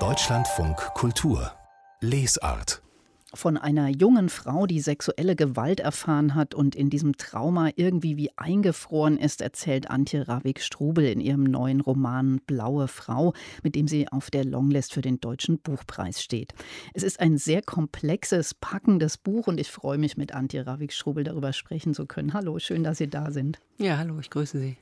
Deutschlandfunk Kultur Lesart von einer jungen Frau, die sexuelle Gewalt erfahren hat und in diesem Trauma irgendwie wie eingefroren ist, erzählt Antje Ravik-Strubel in ihrem neuen Roman Blaue Frau, mit dem sie auf der Longlist für den Deutschen Buchpreis steht. Es ist ein sehr komplexes, packendes Buch und ich freue mich, mit Antje Ravik-Strubel darüber sprechen zu können. Hallo, schön, dass Sie da sind. Ja, hallo, ich grüße Sie.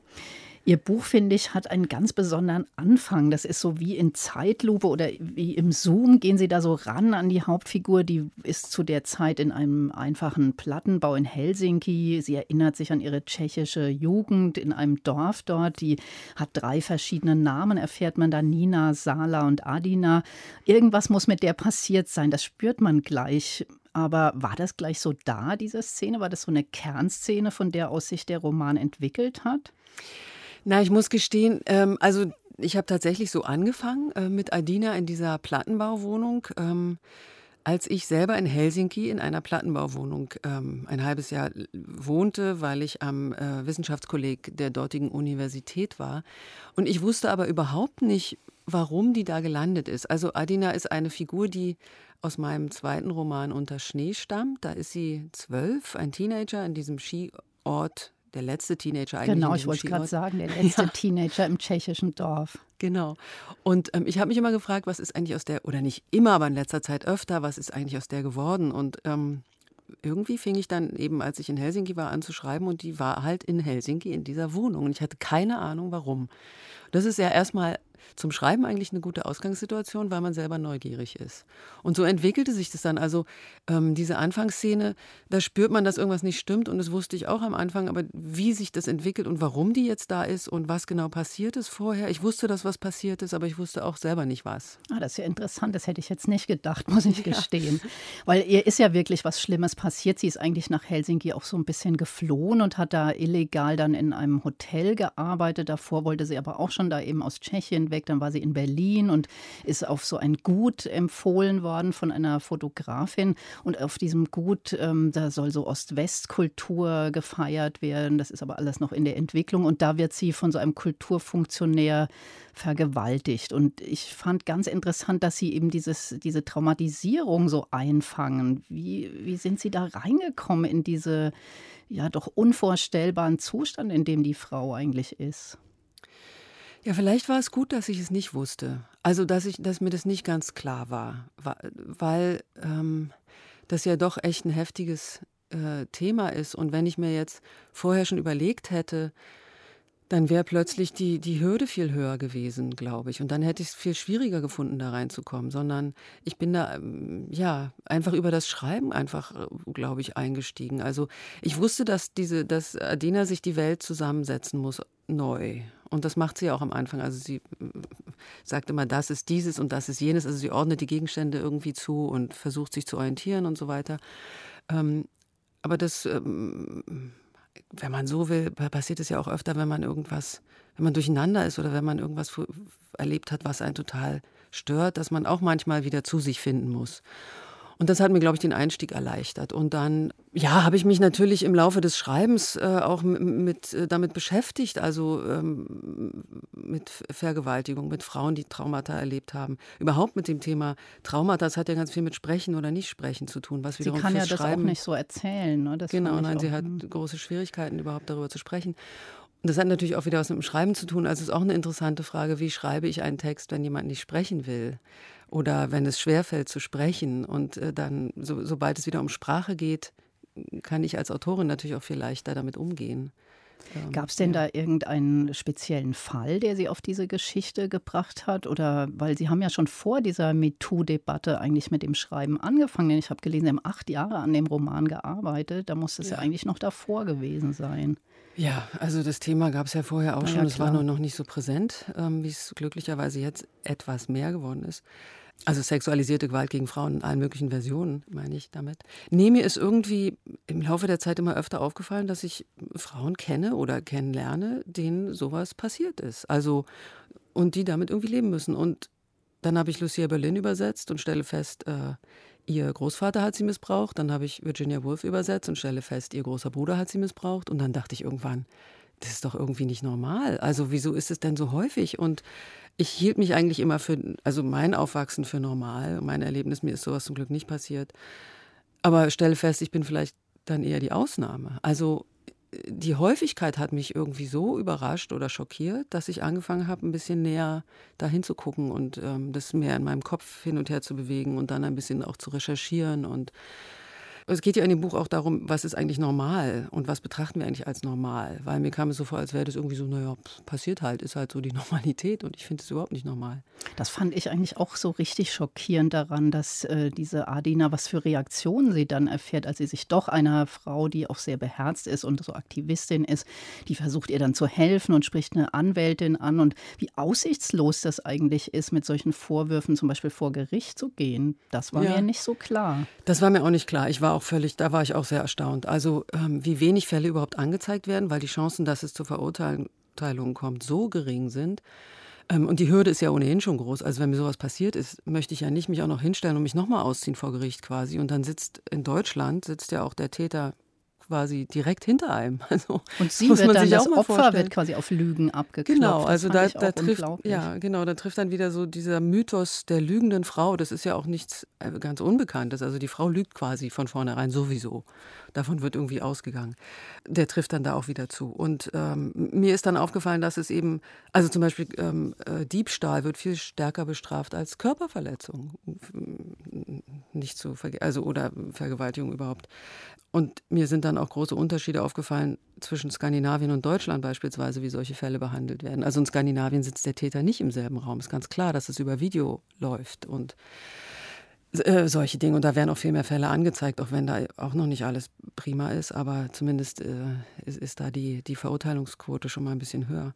Ihr Buch, finde ich, hat einen ganz besonderen Anfang. Das ist so wie in Zeitlupe oder wie im Zoom gehen Sie da so ran an die Hauptfigur. Die ist zu der Zeit in einem einfachen Plattenbau in Helsinki. Sie erinnert sich an ihre tschechische Jugend in einem Dorf dort. Die hat drei verschiedene Namen, erfährt man da Nina, Sala und Adina. Irgendwas muss mit der passiert sein. Das spürt man gleich. Aber war das gleich so da, diese Szene? War das so eine Kernszene, von der aus sich der Roman entwickelt hat? Na, ich muss gestehen, ähm, also ich habe tatsächlich so angefangen äh, mit Adina in dieser Plattenbauwohnung. Ähm, als ich selber in Helsinki in einer Plattenbauwohnung ähm, ein halbes Jahr wohnte, weil ich am äh, Wissenschaftskolleg der dortigen Universität war. Und ich wusste aber überhaupt nicht, warum die da gelandet ist. Also Adina ist eine Figur, die aus meinem zweiten Roman Unter Schnee stammt. Da ist sie zwölf, ein Teenager in diesem Skiort der letzte Teenager eigentlich. Genau, ich wollte gerade sagen, der letzte ja. Teenager im tschechischen Dorf. Genau. Und ähm, ich habe mich immer gefragt, was ist eigentlich aus der, oder nicht immer, aber in letzter Zeit öfter, was ist eigentlich aus der geworden? Und ähm, irgendwie fing ich dann eben, als ich in Helsinki war, an zu schreiben und die war halt in Helsinki in dieser Wohnung und ich hatte keine Ahnung warum. Das ist ja erstmal zum Schreiben eigentlich eine gute Ausgangssituation, weil man selber neugierig ist. Und so entwickelte sich das dann. Also ähm, diese Anfangsszene, da spürt man, dass irgendwas nicht stimmt und das wusste ich auch am Anfang, aber wie sich das entwickelt und warum die jetzt da ist und was genau passiert ist vorher. Ich wusste, dass was passiert ist, aber ich wusste auch selber nicht was. Ah, das ist ja interessant, das hätte ich jetzt nicht gedacht, muss ich gestehen. Ja. Weil ihr ist ja wirklich was Schlimmes passiert. Sie ist eigentlich nach Helsinki auch so ein bisschen geflohen und hat da illegal dann in einem Hotel gearbeitet. Davor wollte sie aber auch schon da eben aus Tschechien weg. Dann war sie in Berlin und ist auf so ein Gut empfohlen worden von einer Fotografin. Und auf diesem Gut, ähm, da soll so Ost-West-Kultur gefeiert werden. Das ist aber alles noch in der Entwicklung. Und da wird sie von so einem Kulturfunktionär vergewaltigt. Und ich fand ganz interessant, dass Sie eben dieses, diese Traumatisierung so einfangen. Wie, wie sind Sie da reingekommen in diese ja doch unvorstellbaren Zustand, in dem die Frau eigentlich ist? Ja, vielleicht war es gut, dass ich es nicht wusste. Also, dass, ich, dass mir das nicht ganz klar war, weil ähm, das ja doch echt ein heftiges äh, Thema ist. Und wenn ich mir jetzt vorher schon überlegt hätte, dann wäre plötzlich die, die Hürde viel höher gewesen, glaube ich. Und dann hätte ich es viel schwieriger gefunden, da reinzukommen. Sondern ich bin da, ähm, ja, einfach über das Schreiben einfach, äh, glaube ich, eingestiegen. Also ich wusste, dass diese, dass Adina sich die Welt zusammensetzen muss, neu. Und das macht sie auch am Anfang. Also sie äh, sagt immer, das ist dieses und das ist jenes. Also sie ordnet die Gegenstände irgendwie zu und versucht sich zu orientieren und so weiter. Ähm, aber das, ähm, wenn man so will, passiert es ja auch öfter, wenn man irgendwas, wenn man durcheinander ist oder wenn man irgendwas erlebt hat, was einen total stört, dass man auch manchmal wieder zu sich finden muss. Und das hat mir, glaube ich, den Einstieg erleichtert. Und dann, ja, habe ich mich natürlich im Laufe des Schreibens äh, auch mit, äh, damit beschäftigt, also ähm, mit Vergewaltigung, mit Frauen, die Traumata erlebt haben. Überhaupt mit dem Thema Traumata, das hat ja ganz viel mit Sprechen oder Nicht-Sprechen zu tun. Was wiederum sie kann ja das auch nicht so erzählen. Ne? Genau, nein, sie hat hm. große Schwierigkeiten, überhaupt darüber zu sprechen. Und das hat natürlich auch wieder was mit dem Schreiben zu tun. Also es ist auch eine interessante Frage, wie schreibe ich einen Text, wenn jemand nicht sprechen will? oder wenn es schwerfällt zu sprechen. Und äh, dann, so, sobald es wieder um Sprache geht, kann ich als Autorin natürlich auch viel leichter damit umgehen. Ähm, Gab es denn ja. da irgendeinen speziellen Fall, der Sie auf diese Geschichte gebracht hat? Oder weil Sie haben ja schon vor dieser MeToo-Debatte eigentlich mit dem Schreiben angefangen. Ich habe gelesen, Sie haben acht Jahre an dem Roman gearbeitet. Da muss es ja. ja eigentlich noch davor gewesen sein. Ja, also das Thema gab es ja vorher auch schon. Es war nur noch nicht so präsent, ähm, wie es glücklicherweise jetzt etwas mehr geworden ist. Also sexualisierte Gewalt gegen Frauen in allen möglichen Versionen, meine ich damit. Nee, mir ist irgendwie im Laufe der Zeit immer öfter aufgefallen, dass ich Frauen kenne oder kennenlerne, denen sowas passiert ist. Also, und die damit irgendwie leben müssen. Und dann habe ich Lucia Berlin übersetzt und stelle fest, äh, ihr Großvater hat sie missbraucht. Dann habe ich Virginia Woolf übersetzt und stelle fest, ihr großer Bruder hat sie missbraucht. Und dann dachte ich irgendwann, das ist doch irgendwie nicht normal. Also wieso ist es denn so häufig? Und ich hielt mich eigentlich immer für, also mein Aufwachsen für normal. Mein Erlebnis, mir ist sowas zum Glück nicht passiert. Aber stelle fest, ich bin vielleicht dann eher die Ausnahme. Also die Häufigkeit hat mich irgendwie so überrascht oder schockiert, dass ich angefangen habe, ein bisschen näher dahin zu gucken und ähm, das mehr in meinem Kopf hin und her zu bewegen und dann ein bisschen auch zu recherchieren und es geht ja in dem Buch auch darum, was ist eigentlich normal und was betrachten wir eigentlich als normal. Weil mir kam es so vor, als wäre das irgendwie so, naja, passiert halt, ist halt so die Normalität und ich finde es überhaupt nicht normal. Das fand ich eigentlich auch so richtig schockierend daran, dass äh, diese Adina, was für Reaktionen sie dann erfährt, als sie sich doch einer Frau, die auch sehr beherzt ist und so Aktivistin ist, die versucht ihr dann zu helfen und spricht eine Anwältin an und wie aussichtslos das eigentlich ist, mit solchen Vorwürfen zum Beispiel vor Gericht zu gehen. Das war ja. mir nicht so klar. Das war mir auch nicht klar. Ich war auch völlig, da war ich auch sehr erstaunt. Also ähm, wie wenig Fälle überhaupt angezeigt werden, weil die Chancen, dass es zu Verurteilungen kommt, so gering sind. Ähm, und die Hürde ist ja ohnehin schon groß. Also wenn mir sowas passiert ist, möchte ich ja nicht mich auch noch hinstellen und mich nochmal ausziehen vor Gericht quasi. Und dann sitzt in Deutschland, sitzt ja auch der Täter quasi direkt hinter einem. Also, und sie muss wird dann, das Opfer vorstellen. wird quasi auf Lügen abgeklopft. Genau, also da, da trifft, ja, genau, da trifft dann wieder so dieser Mythos der lügenden Frau. Das ist ja auch nichts äh, ganz Unbekanntes. Also die Frau lügt quasi von vornherein sowieso. Davon wird irgendwie ausgegangen. Der trifft dann da auch wieder zu. Und ähm, mir ist dann aufgefallen, dass es eben, also zum Beispiel ähm, äh, Diebstahl wird viel stärker bestraft als Körperverletzung. Nicht zu also oder Vergewaltigung überhaupt. Und mir sind dann auch große Unterschiede aufgefallen zwischen Skandinavien und Deutschland beispielsweise, wie solche Fälle behandelt werden. Also in Skandinavien sitzt der Täter nicht im selben Raum. Ist ganz klar, dass es über Video läuft und äh, solche Dinge. Und da werden auch viel mehr Fälle angezeigt, auch wenn da auch noch nicht alles prima ist. Aber zumindest äh, ist, ist, da die, die Verurteilungsquote schon mal ein bisschen höher.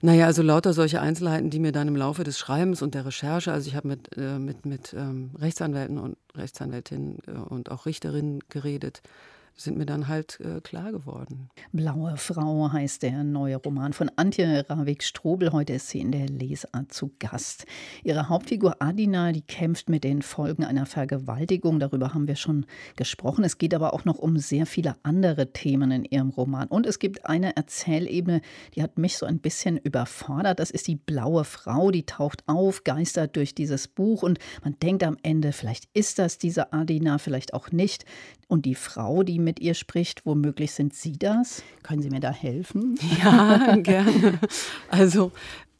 Naja, also lauter solche Einzelheiten, die mir dann im Laufe des Schreibens und der Recherche, also ich habe mit, äh, mit, mit ähm, Rechtsanwälten und Rechtsanwältinnen äh, und auch Richterinnen geredet sind mir dann halt äh, klar geworden. Blaue Frau heißt der neue Roman von Antje Ravik-Strobel. Heute ist sie in der Lesart zu Gast. Ihre Hauptfigur Adina, die kämpft mit den Folgen einer Vergewaltigung. Darüber haben wir schon gesprochen. Es geht aber auch noch um sehr viele andere Themen in ihrem Roman. Und es gibt eine Erzählebene, die hat mich so ein bisschen überfordert. Das ist die blaue Frau, die taucht auf, geistert durch dieses Buch und man denkt am Ende, vielleicht ist das diese Adina, vielleicht auch nicht. Und die Frau, die mit ihr spricht, womöglich sind Sie das? Können Sie mir da helfen? Ja, gerne. Also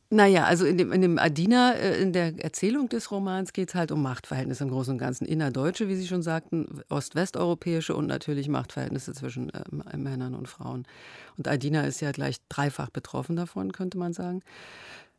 naja, also in dem, in dem Adina, äh, in der Erzählung des Romans geht es halt um Machtverhältnisse im Großen und Ganzen. Innerdeutsche, wie Sie schon sagten, ost-westeuropäische und natürlich Machtverhältnisse zwischen äh, Männern und Frauen. Und Adina ist ja gleich dreifach betroffen davon, könnte man sagen.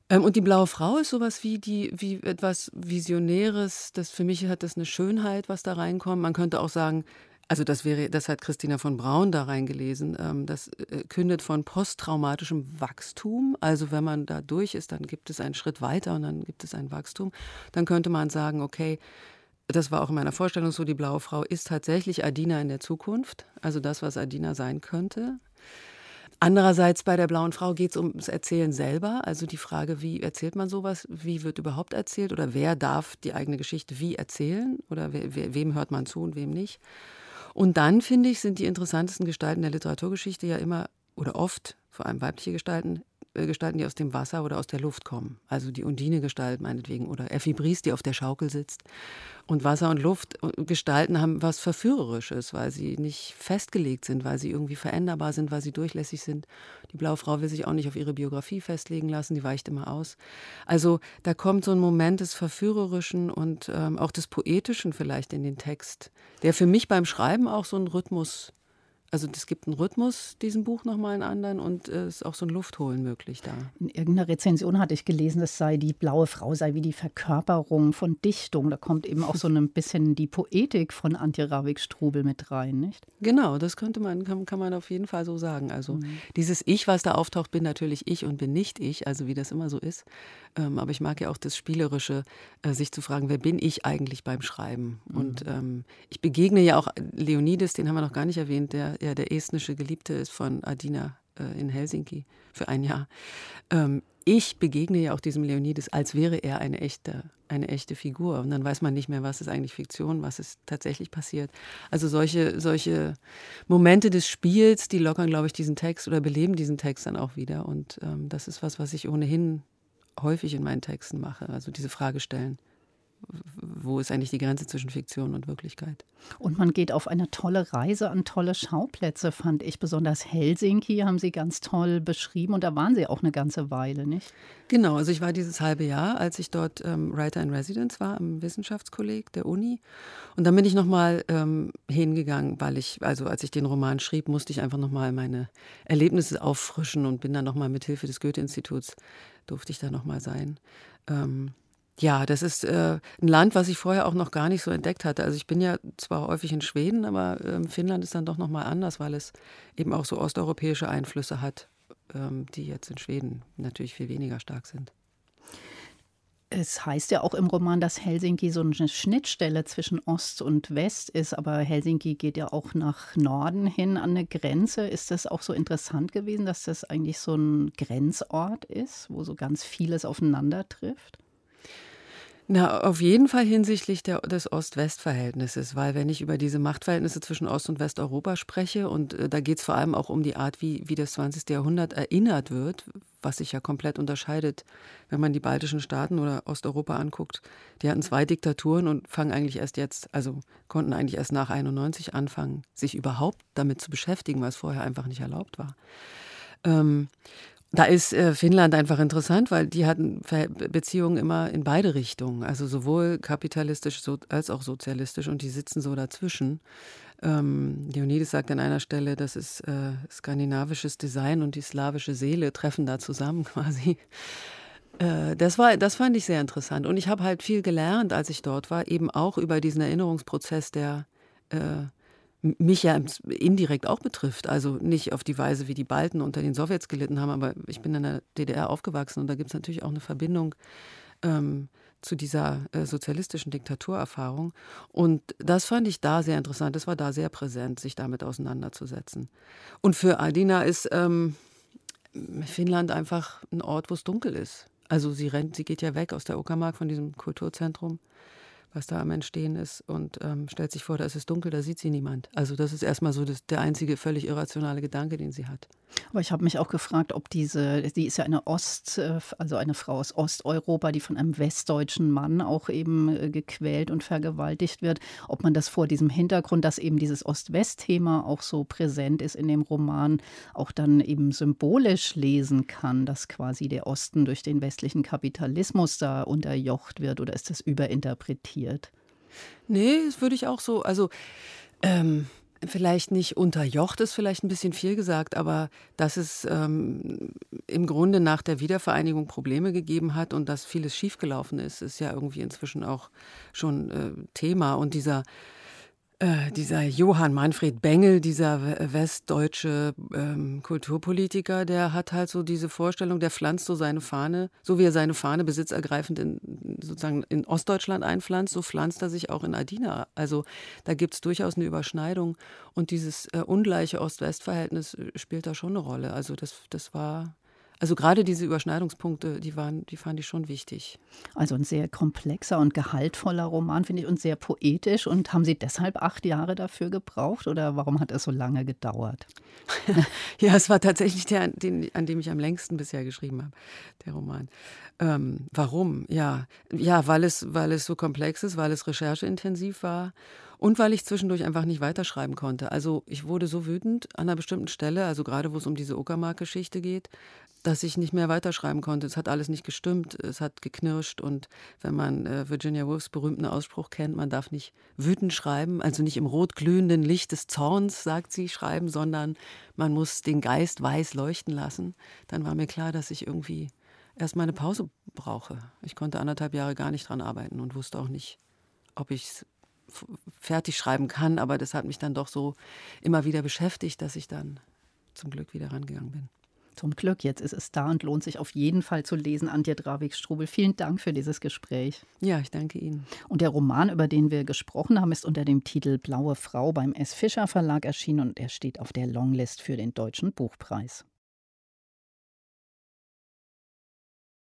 Ähm, und die blaue Frau ist sowas wie die, wie etwas Visionäres. Das für mich hat das eine Schönheit, was da reinkommt. Man könnte auch sagen, also das wäre, das hat Christina von Braun da reingelesen. Ähm, das äh, kündet von posttraumatischem Wachstum. Also wenn man da durch ist, dann gibt es einen Schritt weiter und dann gibt es ein Wachstum. Dann könnte man sagen, okay, das war auch in meiner Vorstellung so, die blaue Frau ist tatsächlich Adina in der Zukunft. Also das, was Adina sein könnte. Andererseits bei der blauen Frau geht es ums Erzählen selber, also die Frage, wie erzählt man sowas, wie wird überhaupt erzählt oder wer darf die eigene Geschichte wie erzählen oder we wem hört man zu und wem nicht. Und dann, finde ich, sind die interessantesten Gestalten der Literaturgeschichte ja immer oder oft, vor allem weibliche Gestalten, Gestalten, die aus dem Wasser oder aus der Luft kommen. Also die Undine-Gestalt meinetwegen oder Effi Bries, die auf der Schaukel sitzt. Und Wasser und Luft äh, Gestalten haben was Verführerisches, weil sie nicht festgelegt sind, weil sie irgendwie veränderbar sind, weil sie durchlässig sind. Die blaue Frau will sich auch nicht auf ihre Biografie festlegen lassen, die weicht immer aus. Also da kommt so ein Moment des Verführerischen und ähm, auch des Poetischen vielleicht in den Text, der für mich beim Schreiben auch so einen Rhythmus also es gibt einen Rhythmus, diesem Buch nochmal einen anderen und es äh, ist auch so ein Luftholen möglich da. In irgendeiner Rezension hatte ich gelesen, es sei die blaue Frau sei wie die Verkörperung von Dichtung. Da kommt eben auch so ein bisschen die Poetik von Antje Ravik-Strubel mit rein, nicht? Genau, das könnte man, kann, kann man auf jeden Fall so sagen. Also mhm. dieses Ich, was da auftaucht, bin natürlich ich und bin nicht ich, also wie das immer so ist. Ähm, aber ich mag ja auch das Spielerische, äh, sich zu fragen, wer bin ich eigentlich beim Schreiben? Mhm. Und ähm, ich begegne ja auch Leonides, den haben wir noch gar nicht erwähnt, der ja der estnische Geliebte ist von Adina äh, in Helsinki für ein Jahr. Ähm, ich begegne ja auch diesem Leonidas, als wäre er eine echte, eine echte Figur. Und dann weiß man nicht mehr, was ist eigentlich Fiktion, was ist tatsächlich passiert. Also solche, solche Momente des Spiels, die lockern, glaube ich, diesen Text oder beleben diesen Text dann auch wieder. Und ähm, das ist was, was ich ohnehin häufig in meinen Texten mache. Also diese Frage stellen wo ist eigentlich die Grenze zwischen Fiktion und Wirklichkeit. Und man geht auf eine tolle Reise an tolle Schauplätze, fand ich. Besonders Helsinki haben Sie ganz toll beschrieben und da waren Sie auch eine ganze Weile, nicht? Genau, also ich war dieses halbe Jahr, als ich dort ähm, Writer in Residence war am Wissenschaftskolleg der Uni. Und dann bin ich nochmal ähm, hingegangen, weil ich, also als ich den Roman schrieb, musste ich einfach nochmal meine Erlebnisse auffrischen und bin dann nochmal mit Hilfe des Goethe-Instituts, durfte ich da nochmal sein. Ähm, ja, das ist äh, ein Land, was ich vorher auch noch gar nicht so entdeckt hatte. Also ich bin ja zwar häufig in Schweden, aber ähm, Finnland ist dann doch noch mal anders, weil es eben auch so osteuropäische Einflüsse hat, ähm, die jetzt in Schweden natürlich viel weniger stark sind. Es heißt ja auch im Roman, dass Helsinki so eine Schnittstelle zwischen Ost und West ist, aber Helsinki geht ja auch nach Norden hin an eine Grenze. Ist das auch so interessant gewesen, dass das eigentlich so ein Grenzort ist, wo so ganz vieles aufeinander trifft? Na, auf jeden Fall hinsichtlich der, des Ost-West-Verhältnisses, weil wenn ich über diese Machtverhältnisse zwischen Ost- und Westeuropa spreche, und äh, da geht es vor allem auch um die Art, wie, wie das 20. Jahrhundert erinnert wird, was sich ja komplett unterscheidet, wenn man die baltischen Staaten oder Osteuropa anguckt. Die hatten zwei Diktaturen und fangen eigentlich erst jetzt, also konnten eigentlich erst nach 91 anfangen, sich überhaupt damit zu beschäftigen, was vorher einfach nicht erlaubt war. Ähm, da ist äh, Finnland einfach interessant, weil die hatten Beziehungen immer in beide Richtungen, also sowohl kapitalistisch als auch sozialistisch und die sitzen so dazwischen. Ähm, Leonidas sagt an einer Stelle, das ist äh, skandinavisches Design und die slawische Seele treffen da zusammen quasi. Äh, das, war, das fand ich sehr interessant und ich habe halt viel gelernt, als ich dort war, eben auch über diesen Erinnerungsprozess der äh, mich ja indirekt auch betrifft. Also nicht auf die Weise, wie die Balten unter den Sowjets gelitten haben, aber ich bin in der DDR aufgewachsen und da gibt es natürlich auch eine Verbindung ähm, zu dieser äh, sozialistischen Diktaturerfahrung. Und das fand ich da sehr interessant. Das war da sehr präsent, sich damit auseinanderzusetzen. Und für Adina ist ähm, Finnland einfach ein Ort, wo es dunkel ist. Also sie rennt, sie geht ja weg aus der Uckermark von diesem Kulturzentrum was da am Entstehen ist und ähm, stellt sich vor, da ist es dunkel, da sieht sie niemand. Also das ist erstmal so das, der einzige völlig irrationale Gedanke, den sie hat. Aber ich habe mich auch gefragt, ob diese, die ist ja eine Ost, äh, also eine Frau aus Osteuropa, die von einem westdeutschen Mann auch eben äh, gequält und vergewaltigt wird, ob man das vor diesem Hintergrund, dass eben dieses Ost-West-Thema auch so präsent ist in dem Roman, auch dann eben symbolisch lesen kann, dass quasi der Osten durch den westlichen Kapitalismus da unterjocht wird oder ist das überinterpretiert? Nee, das würde ich auch so, also ähm vielleicht nicht unterjocht ist vielleicht ein bisschen viel gesagt, aber dass es ähm, im Grunde nach der Wiedervereinigung Probleme gegeben hat und dass vieles schiefgelaufen ist, ist ja irgendwie inzwischen auch schon äh, Thema. Und dieser äh, dieser Johann Manfred Bengel, dieser westdeutsche ähm, Kulturpolitiker, der hat halt so diese Vorstellung, der pflanzt so seine Fahne, so wie er seine Fahne besitzergreifend in, sozusagen in Ostdeutschland einpflanzt, so pflanzt er sich auch in Adina. Also da gibt es durchaus eine Überschneidung und dieses äh, ungleiche Ost-West-Verhältnis äh, spielt da schon eine Rolle. Also das, das war also gerade diese Überschneidungspunkte, die waren, die fand ich schon wichtig. Also ein sehr komplexer und gehaltvoller Roman, finde ich, und sehr poetisch. Und haben Sie deshalb acht Jahre dafür gebraucht oder warum hat es so lange gedauert? ja, es war tatsächlich der, den, an dem ich am längsten bisher geschrieben habe, der Roman. Ähm, warum? Ja, ja, weil es, weil es so komplex ist, weil es rechercheintensiv war und weil ich zwischendurch einfach nicht weiterschreiben konnte. Also ich wurde so wütend an einer bestimmten Stelle, also gerade wo es um diese Uckermark-Geschichte geht, dass ich nicht mehr weiterschreiben konnte. Es hat alles nicht gestimmt, es hat geknirscht und wenn man äh, Virginia Woolfs berühmten Ausspruch kennt, man darf nicht wütend schreiben, also nicht im rot glühenden Licht des Zorns, sagt sie, schreiben, sondern man muss den Geist weiß leuchten lassen. Dann war mir klar, dass ich irgendwie erst mal eine Pause brauche. Ich konnte anderthalb Jahre gar nicht dran arbeiten und wusste auch nicht, ob ich es fertig schreiben kann, aber das hat mich dann doch so immer wieder beschäftigt, dass ich dann zum Glück wieder rangegangen bin. Zum Glück, jetzt ist es da und lohnt sich auf jeden Fall zu lesen. Antje Dravik-Strubel, vielen Dank für dieses Gespräch. Ja, ich danke Ihnen. Und der Roman, über den wir gesprochen haben, ist unter dem Titel Blaue Frau beim S. Fischer Verlag erschienen und er steht auf der Longlist für den Deutschen Buchpreis.